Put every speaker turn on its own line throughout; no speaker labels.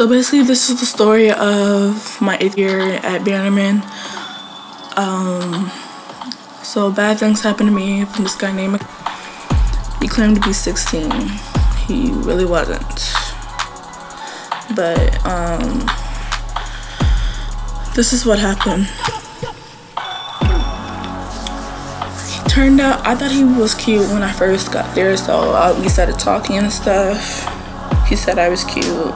So basically, this is the story of my eighth year at Bannerman. Um, so bad things happened to me from this guy named. He claimed to be 16. He really wasn't. But um, this is what happened. He Turned out I thought he was cute when I first got there, so we started talking and stuff. He said I was cute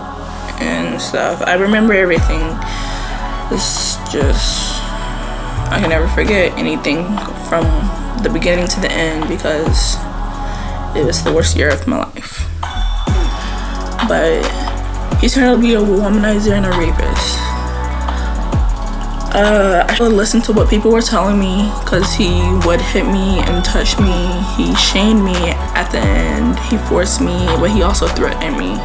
and stuff. I remember everything. It's just I can never forget anything from the beginning to the end because it was the worst year of my life. But he turned out to be a womanizer and a rapist. Uh, I should listen to what people were telling me because he would hit me and touch me. He shamed me at the end. He forced me, but he also threatened me.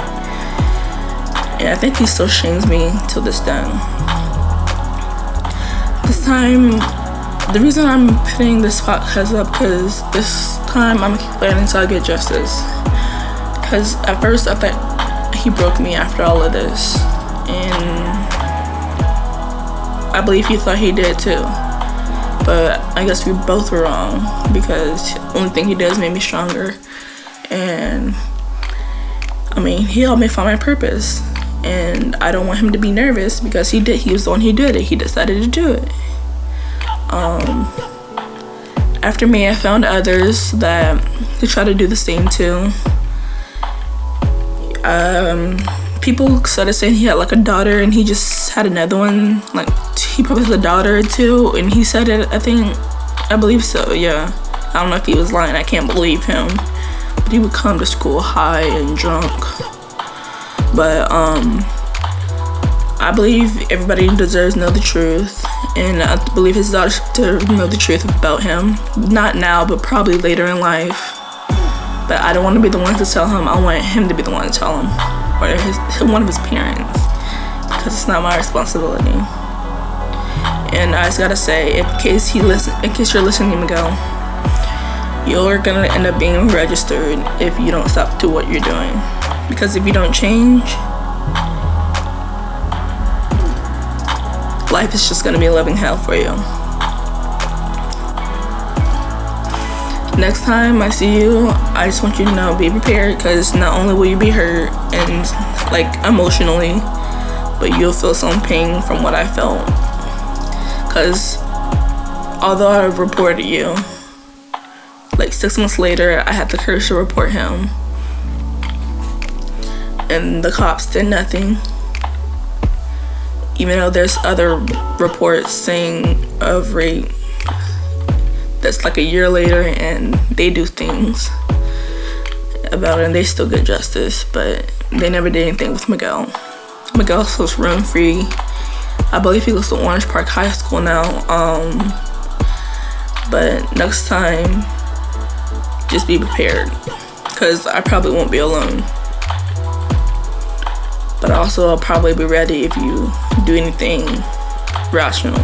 And I think he still shames me to this day. This time, the reason I'm putting this podcast up because this time I'm planning to get justice. Because at first I thought he broke me after all of this. And I believe he thought he did too. But I guess we both were wrong because the only thing he does made me stronger. And I mean, he helped me find my purpose and I don't want him to be nervous because he did. He was the one who did it. He decided to do it. Um, after me, I found others that they try to do the same too. Um, people started saying he had like a daughter, and he just had another one. Like he probably has a daughter too, and he said it. I think, I believe so. Yeah, I don't know if he was lying. I can't believe him. But he would come to school high and drunk but um, I believe everybody deserves to know the truth, and I believe his daughter to know the truth about him. Not now, but probably later in life. But I don't want to be the one to tell him. I want him to be the one to tell him, or his one of his parents, because it's not my responsibility. And I just gotta say, in case he listen, in case you're listening, Miguel, you're gonna end up being registered if you don't stop to what you're doing. Because if you don't change, life is just gonna be a living hell for you. Next time I see you, I just want you to know be prepared because not only will you be hurt and like emotionally, but you'll feel some pain from what I felt. Because although I reported you, like six months later, I had the courage to report him and the cops did nothing. Even though there's other reports saying of rape that's like a year later and they do things about it and they still get justice, but they never did anything with Miguel. Miguel was run free. I believe he goes to Orange Park High School now. Um, but next time, just be prepared because I probably won't be alone but also I'll probably be ready if you do anything rational.